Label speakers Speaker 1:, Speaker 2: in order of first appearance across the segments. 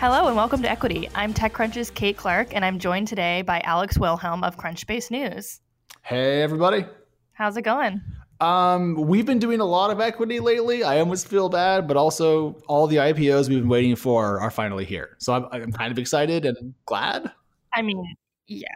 Speaker 1: Hello and welcome to Equity. I'm TechCrunch's Kate Clark, and I'm joined today by Alex Wilhelm of Crunchbase News.
Speaker 2: Hey, everybody.
Speaker 1: How's it going?
Speaker 2: Um, we've been doing a lot of equity lately. I almost feel bad, but also all the IPOs we've been waiting for are finally here. So I'm, I'm kind of excited and glad.
Speaker 1: I mean, yeah.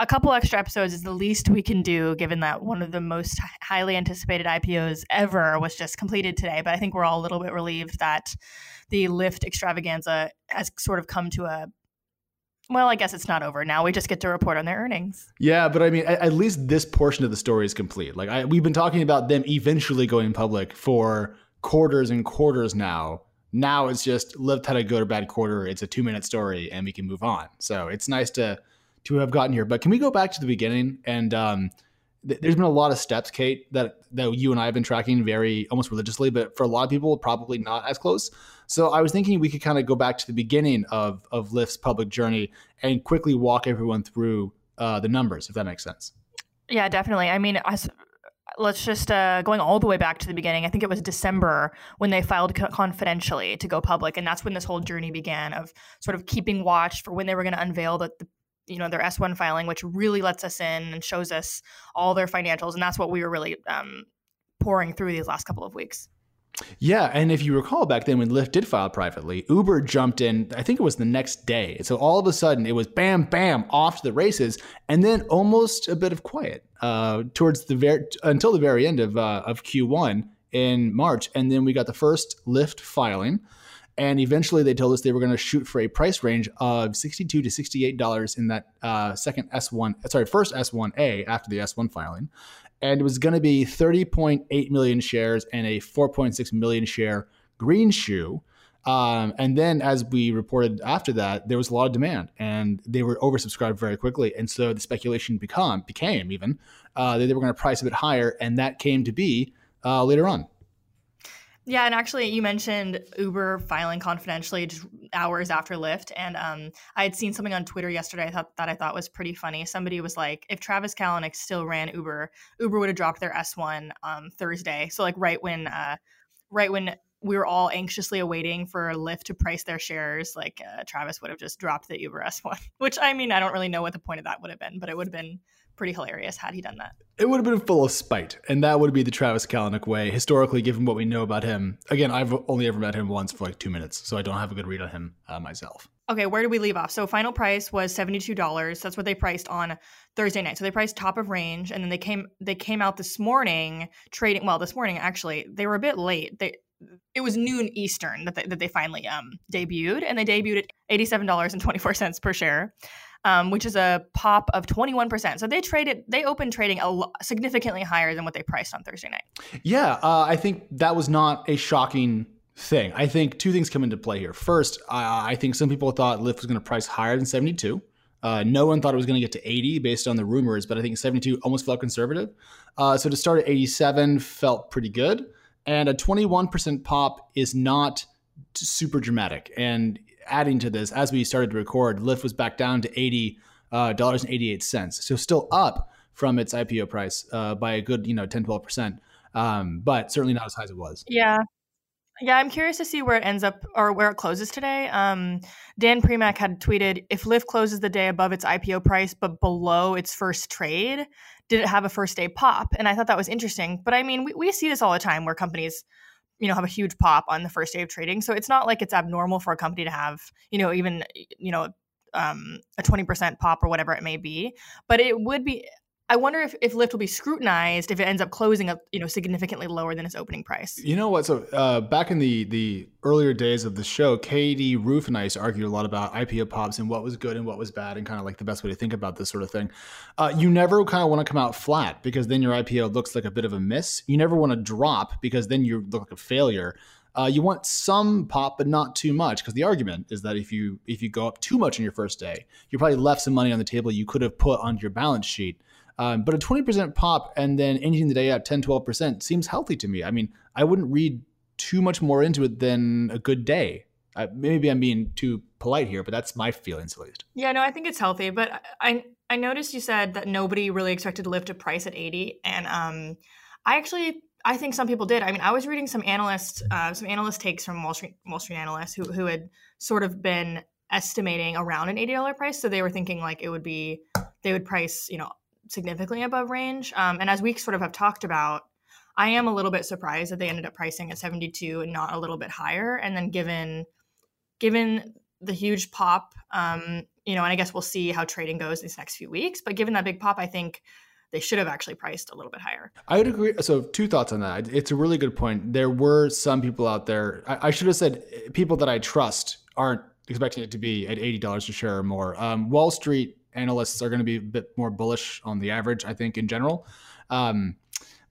Speaker 1: A couple extra episodes is the least we can do, given that one of the most highly anticipated IPOs ever was just completed today. But I think we're all a little bit relieved that the Lyft extravaganza has sort of come to a well, I guess it's not over. Now we just get to report on their earnings.
Speaker 2: Yeah, but I mean, at, at least this portion of the story is complete. Like I, we've been talking about them eventually going public for quarters and quarters now. Now it's just Lyft had a good or bad quarter. It's a two minute story, and we can move on. So it's nice to to have gotten here. But can we go back to the beginning? And um, th- there's been a lot of steps, Kate, that that you and I have been tracking very almost religiously, but for a lot of people, probably not as close. So I was thinking we could kind of go back to the beginning of of Lyft's public journey and quickly walk everyone through uh, the numbers, if that makes sense.
Speaker 1: Yeah, definitely. I mean, I, let's just uh, going all the way back to the beginning. I think it was December when they filed co- confidentially to go public, and that's when this whole journey began of sort of keeping watch for when they were going to unveil the, the you know their S1 filing, which really lets us in and shows us all their financials, and that's what we were really um, pouring through these last couple of weeks.
Speaker 2: Yeah, and if you recall back then when Lyft did file privately, Uber jumped in, I think it was the next day. So all of a sudden it was bam, bam, off to the races, and then almost a bit of quiet uh, towards the very until the very end of uh, of Q1 in March, and then we got the first Lyft filing. And eventually, they told us they were going to shoot for a price range of sixty-two to sixty-eight dollars in that uh, second S1, sorry, first S1A after the S1 filing, and it was going to be 30.8 million shares and a 4.6 million share green shoe. Um, and then, as we reported after that, there was a lot of demand, and they were oversubscribed very quickly. And so the speculation become became even uh, that they were going to price a bit higher, and that came to be uh, later on.
Speaker 1: Yeah, and actually, you mentioned Uber filing confidentially just hours after Lyft, and um, I had seen something on Twitter yesterday. I thought that I thought was pretty funny. Somebody was like, "If Travis Kalanick still ran Uber, Uber would have dropped their S one um, Thursday." So like right when, uh, right when we were all anxiously awaiting for Lyft to price their shares, like uh, Travis would have just dropped the Uber S one. Which I mean, I don't really know what the point of that would have been, but it would have been pretty hilarious had he done that.
Speaker 2: It would have been full of spite, and that would be the Travis Kalanick way, historically, given what we know about him. Again, I've only ever met him once for like two minutes, so I don't have a good read on him uh, myself.
Speaker 1: Okay, where did we leave off? So final price was seventy-two dollars. That's what they priced on Thursday night. So they priced top of range, and then they came they came out this morning trading. Well, this morning actually, they were a bit late. They it was noon Eastern that they, that they finally um, debuted, and they debuted at eighty-seven dollars and twenty-four cents per share um, which is a pop of 21%. So they traded, they opened trading a lo- significantly higher than what they priced on Thursday night.
Speaker 2: Yeah, uh, I think that was not a shocking thing. I think two things come into play here. First, I think some people thought Lyft was going to price higher than 72. Uh, no one thought it was going to get to 80 based on the rumors, but I think 72 almost felt conservative. Uh, so to start at 87 felt pretty good. And a 21% pop is not super dramatic. And adding to this, as we started to record, Lyft was back down to eighty uh, dollars and eighty eight so still up from its IPO price uh, by a good you know 10 12 percent, um, but certainly not as high as it was.
Speaker 1: Yeah. Yeah, I'm curious to see where it ends up or where it closes today. Um, Dan Primack had tweeted if Lyft closes the day above its IPO price but below its first trade, did it have a first day pop? And I thought that was interesting. But I mean, we, we see this all the time where companies you know have a huge pop on the first day of trading so it's not like it's abnormal for a company to have you know even you know um, a 20% pop or whatever it may be but it would be I wonder if, if Lyft will be scrutinized if it ends up closing up, you know, significantly lower than its opening price.
Speaker 2: You know what? So uh, back in the the earlier days of the show, Katie Roof and I used to argue a lot about IPO pops and what was good and what was bad, and kind of like the best way to think about this sort of thing. Uh, you never kind of want to come out flat because then your IPO looks like a bit of a miss. You never want to drop because then you look like a failure. Uh, you want some pop, but not too much, because the argument is that if you if you go up too much on your first day, you probably left some money on the table you could have put on your balance sheet um, but a 20% pop and then ending the day at 10, 12% seems healthy to me. I mean, I wouldn't read too much more into it than a good day. Uh, maybe I'm being too polite here, but that's my feelings at least.
Speaker 1: Yeah, no, I think it's healthy. But I I noticed you said that nobody really expected to lift a price at 80. And um, I actually I think some people did. I mean, I was reading some analysts, uh, some analyst takes from Wall Street, Wall Street analysts who who had sort of been estimating around an eighty dollar price. So they were thinking like it would be, they would price, you know, significantly above range. Um, and as we sort of have talked about, I am a little bit surprised that they ended up pricing at seventy two and not a little bit higher. And then given, given the huge pop, um, you know, and I guess we'll see how trading goes these next few weeks. But given that big pop, I think they should have actually priced a little bit higher.
Speaker 2: I would agree. So, two thoughts on that. It's a really good point. There were some people out there, I, I should have said people that I trust aren't expecting it to be at $80 a share or more. Um, Wall Street analysts are going to be a bit more bullish on the average, I think, in general. Um,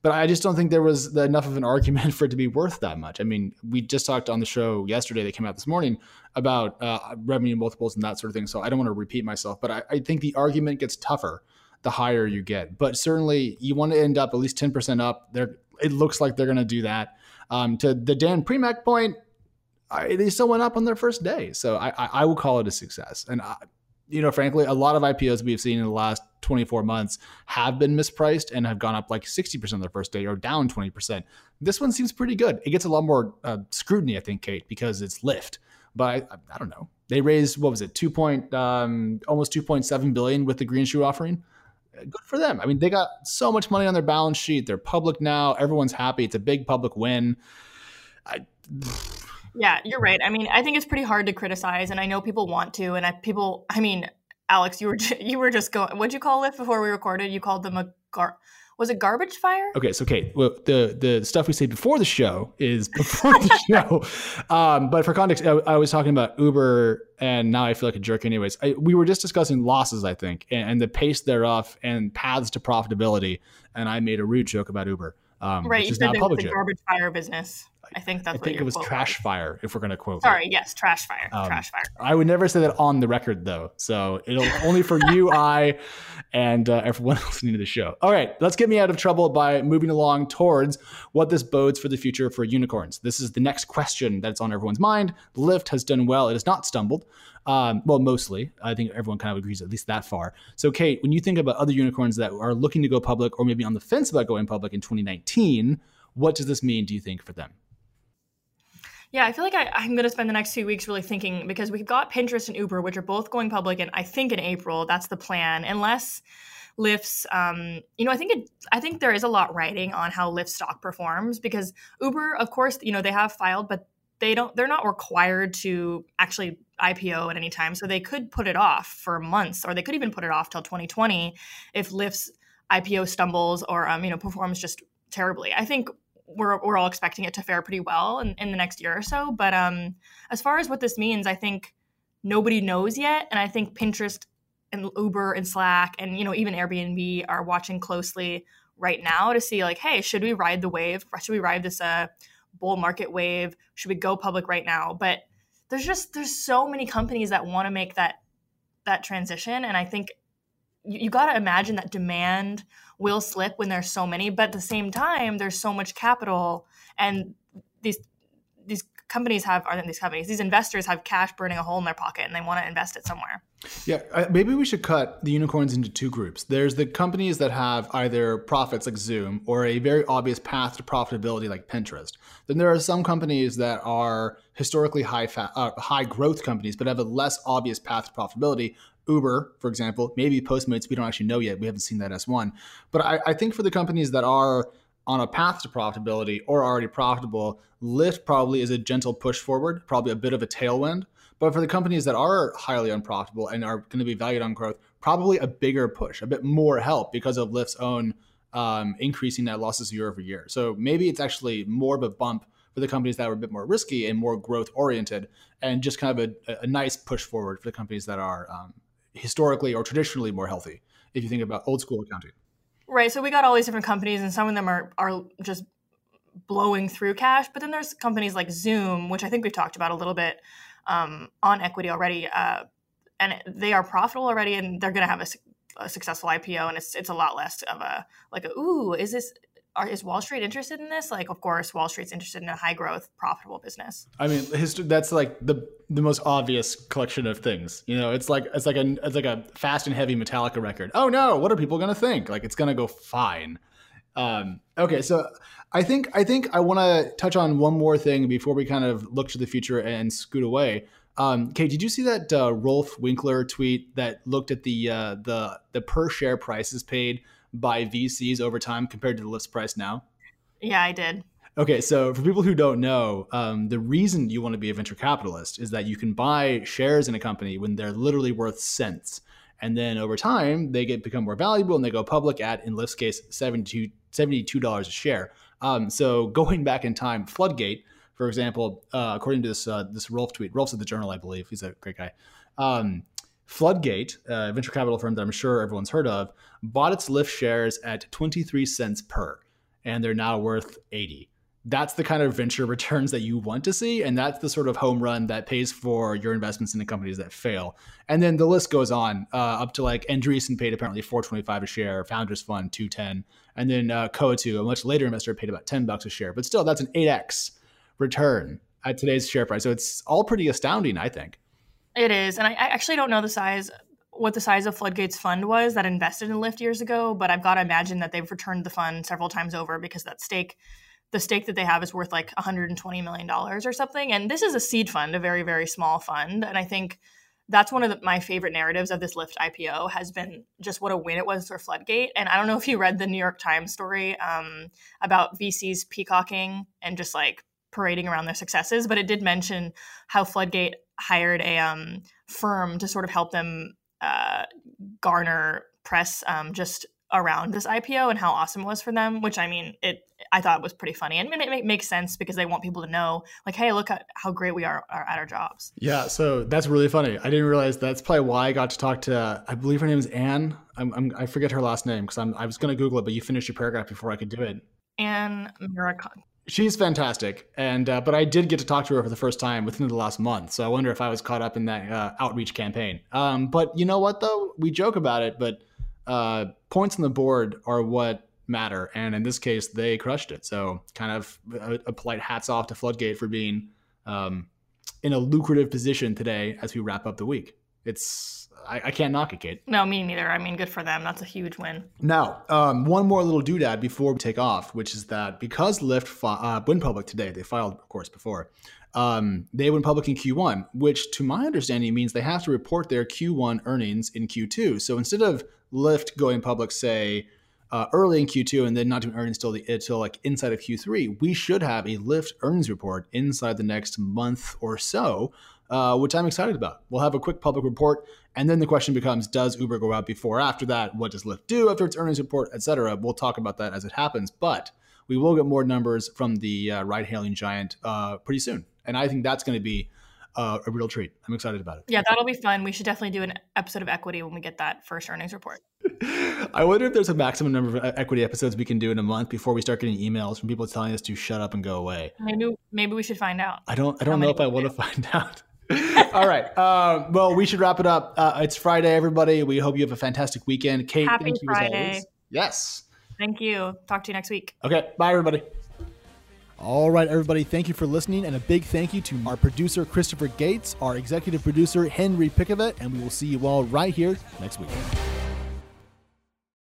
Speaker 2: but I just don't think there was enough of an argument for it to be worth that much. I mean, we just talked on the show yesterday that came out this morning about uh, revenue multiples and that sort of thing. So I don't want to repeat myself, but I, I think the argument gets tougher the higher you get. But certainly, you want to end up at least ten percent up. There, it looks like they're going to do that. Um, to the Dan Primack point, I, they still went up on their first day, so I, I, I will call it a success. And I, you know, frankly, a lot of IPOs we've seen in the last 24 months have been mispriced and have gone up like 60% on their first day or down 20%. This one seems pretty good. It gets a lot more uh, scrutiny, I think, Kate, because it's Lyft. But I, I, don't know. They raised what was it, two point um, almost 2.7 billion with the green shoe offering good for them. I mean, they got so much money on their balance sheet. They're public now. Everyone's happy. It's a big public win. I,
Speaker 1: yeah, you're right. I mean, I think it's pretty hard to criticize, and I know people want to, and I, people. I mean, Alex, you were you were just going. What'd you call it before we recorded? You called them a gar was it garbage fire?
Speaker 2: Okay, so Kate, well, the the stuff we say before the show is before the show. Um, but for context, I, I, was talking about Uber, and now I feel like a jerk. Anyways, I, we were just discussing losses, I think, and, and, the pace thereof, and paths to profitability. And I made a rude joke about Uber.
Speaker 1: Um, right, you said it was a garbage fire business. I think that's.
Speaker 2: I think it was trash was. fire. If we're going to quote.
Speaker 1: Sorry, it. yes, trash fire. Um, trash fire.
Speaker 2: I would never say that on the record, though. So it'll only for you, I, and uh, everyone listening to the show. All right, let's get me out of trouble by moving along towards what this bodes for the future for unicorns. This is the next question that's on everyone's mind. Lyft has done well. It has not stumbled. Um, well, mostly. I think everyone kind of agrees at least that far. So, Kate, when you think about other unicorns that are looking to go public or maybe on the fence about going public in 2019, what does this mean, do you think, for them?
Speaker 1: Yeah, I feel like I, am going to spend the next two weeks really thinking because we've got Pinterest and Uber, which are both going public, and I think in April that's the plan, unless Lyft's. Um, you know, I think it. I think there is a lot writing on how Lyft stock performs because Uber, of course, you know they have filed, but they don't. They're not required to actually IPO at any time, so they could put it off for months, or they could even put it off till 2020 if Lyft's IPO stumbles or um, you know performs just terribly. I think we're, we're all expecting it to fare pretty well in, in the next year or so. But um, as far as what this means, I think nobody knows yet. And I think Pinterest and Uber and Slack and, you know, even Airbnb are watching closely right now to see like, hey, should we ride the wave? Should we ride this uh, bull market wave? Should we go public right now? But there's just, there's so many companies that want to make that, that transition. And I think you, you got to imagine that demand will slip when there's so many but at the same time there's so much capital and these these companies have are these companies these investors have cash burning a hole in their pocket and they want to invest it somewhere.
Speaker 2: Yeah maybe we should cut the unicorns into two groups. There's the companies that have either profits like zoom or a very obvious path to profitability like pinterest. Then there are some companies that are historically high fat, uh, high growth companies but have a less obvious path to profitability Uber, for example, maybe Postmates, we don't actually know yet. We haven't seen that S1. But I, I think for the companies that are on a path to profitability or already profitable, Lyft probably is a gentle push forward, probably a bit of a tailwind. But for the companies that are highly unprofitable and are going to be valued on growth, probably a bigger push, a bit more help because of Lyft's own um, increasing net losses year over year. So maybe it's actually more of a bump for the companies that are a bit more risky and more growth oriented, and just kind of a, a nice push forward for the companies that are um, historically or traditionally more healthy if you think about old school accounting.
Speaker 1: Right. So we got all these different companies, and some of them are are just blowing through cash. But then there's companies like Zoom, which I think we've talked about a little bit um, on equity already, uh, and they are profitable already, and they're going to have a, a, successful IPO, and it's it's a lot less of a like a ooh, is this are, is Wall Street interested in this? Like, of course, Wall Street's interested in a high growth, profitable business.
Speaker 2: I mean, that's like the the most obvious collection of things. You know, it's like it's like a it's like a fast and heavy Metallica record. Oh no, what are people gonna think? Like, it's gonna go fine. Um, okay, so I think I think I want to touch on one more thing before we kind of look to the future and scoot away. Um, Kate, did you see that uh, Rolfe Winkler tweet that looked at the uh, the the per share prices paid by VCs over time compared to the list price now?
Speaker 1: Yeah, I did.
Speaker 2: Okay, so for people who don't know, um, the reason you want to be a venture capitalist is that you can buy shares in a company when they're literally worth cents. And then over time, they get become more valuable and they go public at, in Lyft's case, $72, $72 a share. Um, so going back in time, Floodgate, for example, uh, according to this uh, this Rolfe tweet, Rolfe's at the Journal, I believe. He's a great guy. Um, Floodgate, a venture capital firm that I'm sure everyone's heard of, bought its Lyft shares at 23 cents per, and they're now worth 80 that's the kind of venture returns that you want to see and that's the sort of home run that pays for your investments in the companies that fail. And then the list goes on uh, up to like Andreessen paid apparently 425 a share founders fund 210 and then uh, Coatue a much later investor paid about 10 bucks a share. But still that's an 8x return at today's share price. So it's all pretty astounding i think
Speaker 1: it is and i, I actually don't know the size what the size of Floodgate's fund was that invested in Lyft years ago, but I've got to imagine that they've returned the fund several times over because that stake the stake that they have is worth like 120 million dollars or something and this is a seed fund a very very small fund and i think that's one of the, my favorite narratives of this Lyft IPO has been just what a win it was for Floodgate. And I don't know if you read the New York Times story um, about VCs peacocking and just like parading around their successes, but it did mention how Floodgate hired a um, firm to sort of help them uh, garner press um, just around this IPO and how awesome it was for them, which I mean, it I thought was pretty funny and it, it makes sense because they want people to know, like, hey, look at how great we are, are, at our jobs.
Speaker 2: Yeah, so that's really funny. I didn't realize that's probably why I got to talk to. I believe her name is Anne. I'm, I'm i forget her last name because I'm I was going to Google it, but you finished your paragraph before I could do it.
Speaker 1: Anne Murakami.
Speaker 2: She's fantastic, and uh, but I did get to talk to her for the first time within the last month, so I wonder if I was caught up in that uh, outreach campaign. Um, but you know what, though, we joke about it, but uh, points on the board are what matter. And in this case, they crushed it. So, kind of a, a polite hats off to Floodgate for being um, in a lucrative position today as we wrap up the week. It's I, I, can't knock it, Kate.
Speaker 1: No, me neither. I mean, good for them. That's a huge win.
Speaker 2: Now, um, one more little doodad before we take off, which is that because Lyft fi- uh, went public today, they filed, of course, before. Um, they went public in Q1, which, to my understanding, means they have to report their Q1 earnings in Q2. So instead of Lyft going public, say, uh, early in Q2 and then not doing earnings until, the, until like inside of Q3, we should have a Lyft earnings report inside the next month or so, uh, which I'm excited about. We'll have a quick public report, and then the question becomes: Does Uber go out before after that? What does Lyft do after its earnings report, etc. We'll talk about that as it happens, but we will get more numbers from the uh, ride-hailing giant uh, pretty soon, and I think that's going to be uh, a real treat. I'm excited about it.
Speaker 1: Yeah, that'll be fun. We should definitely do an episode of Equity when we get that first earnings report.
Speaker 2: I wonder if there's a maximum number of equity episodes we can do in a month before we start getting emails from people telling us to shut up and go away.
Speaker 1: Maybe maybe we should find out.
Speaker 2: I don't I don't know if I want to find out. All right. Um, well, we should wrap it up. Uh, it's Friday, everybody. We hope you have a fantastic weekend. Kate,
Speaker 1: Happy
Speaker 2: thank
Speaker 1: you Friday.
Speaker 2: Yes.
Speaker 1: Thank you. Talk to you next week.
Speaker 2: Okay. Bye, everybody. All right, everybody, thank you for listening, and a big thank you to our producer, Christopher Gates, our executive producer, Henry Pickavet, and we will see you all right here next week.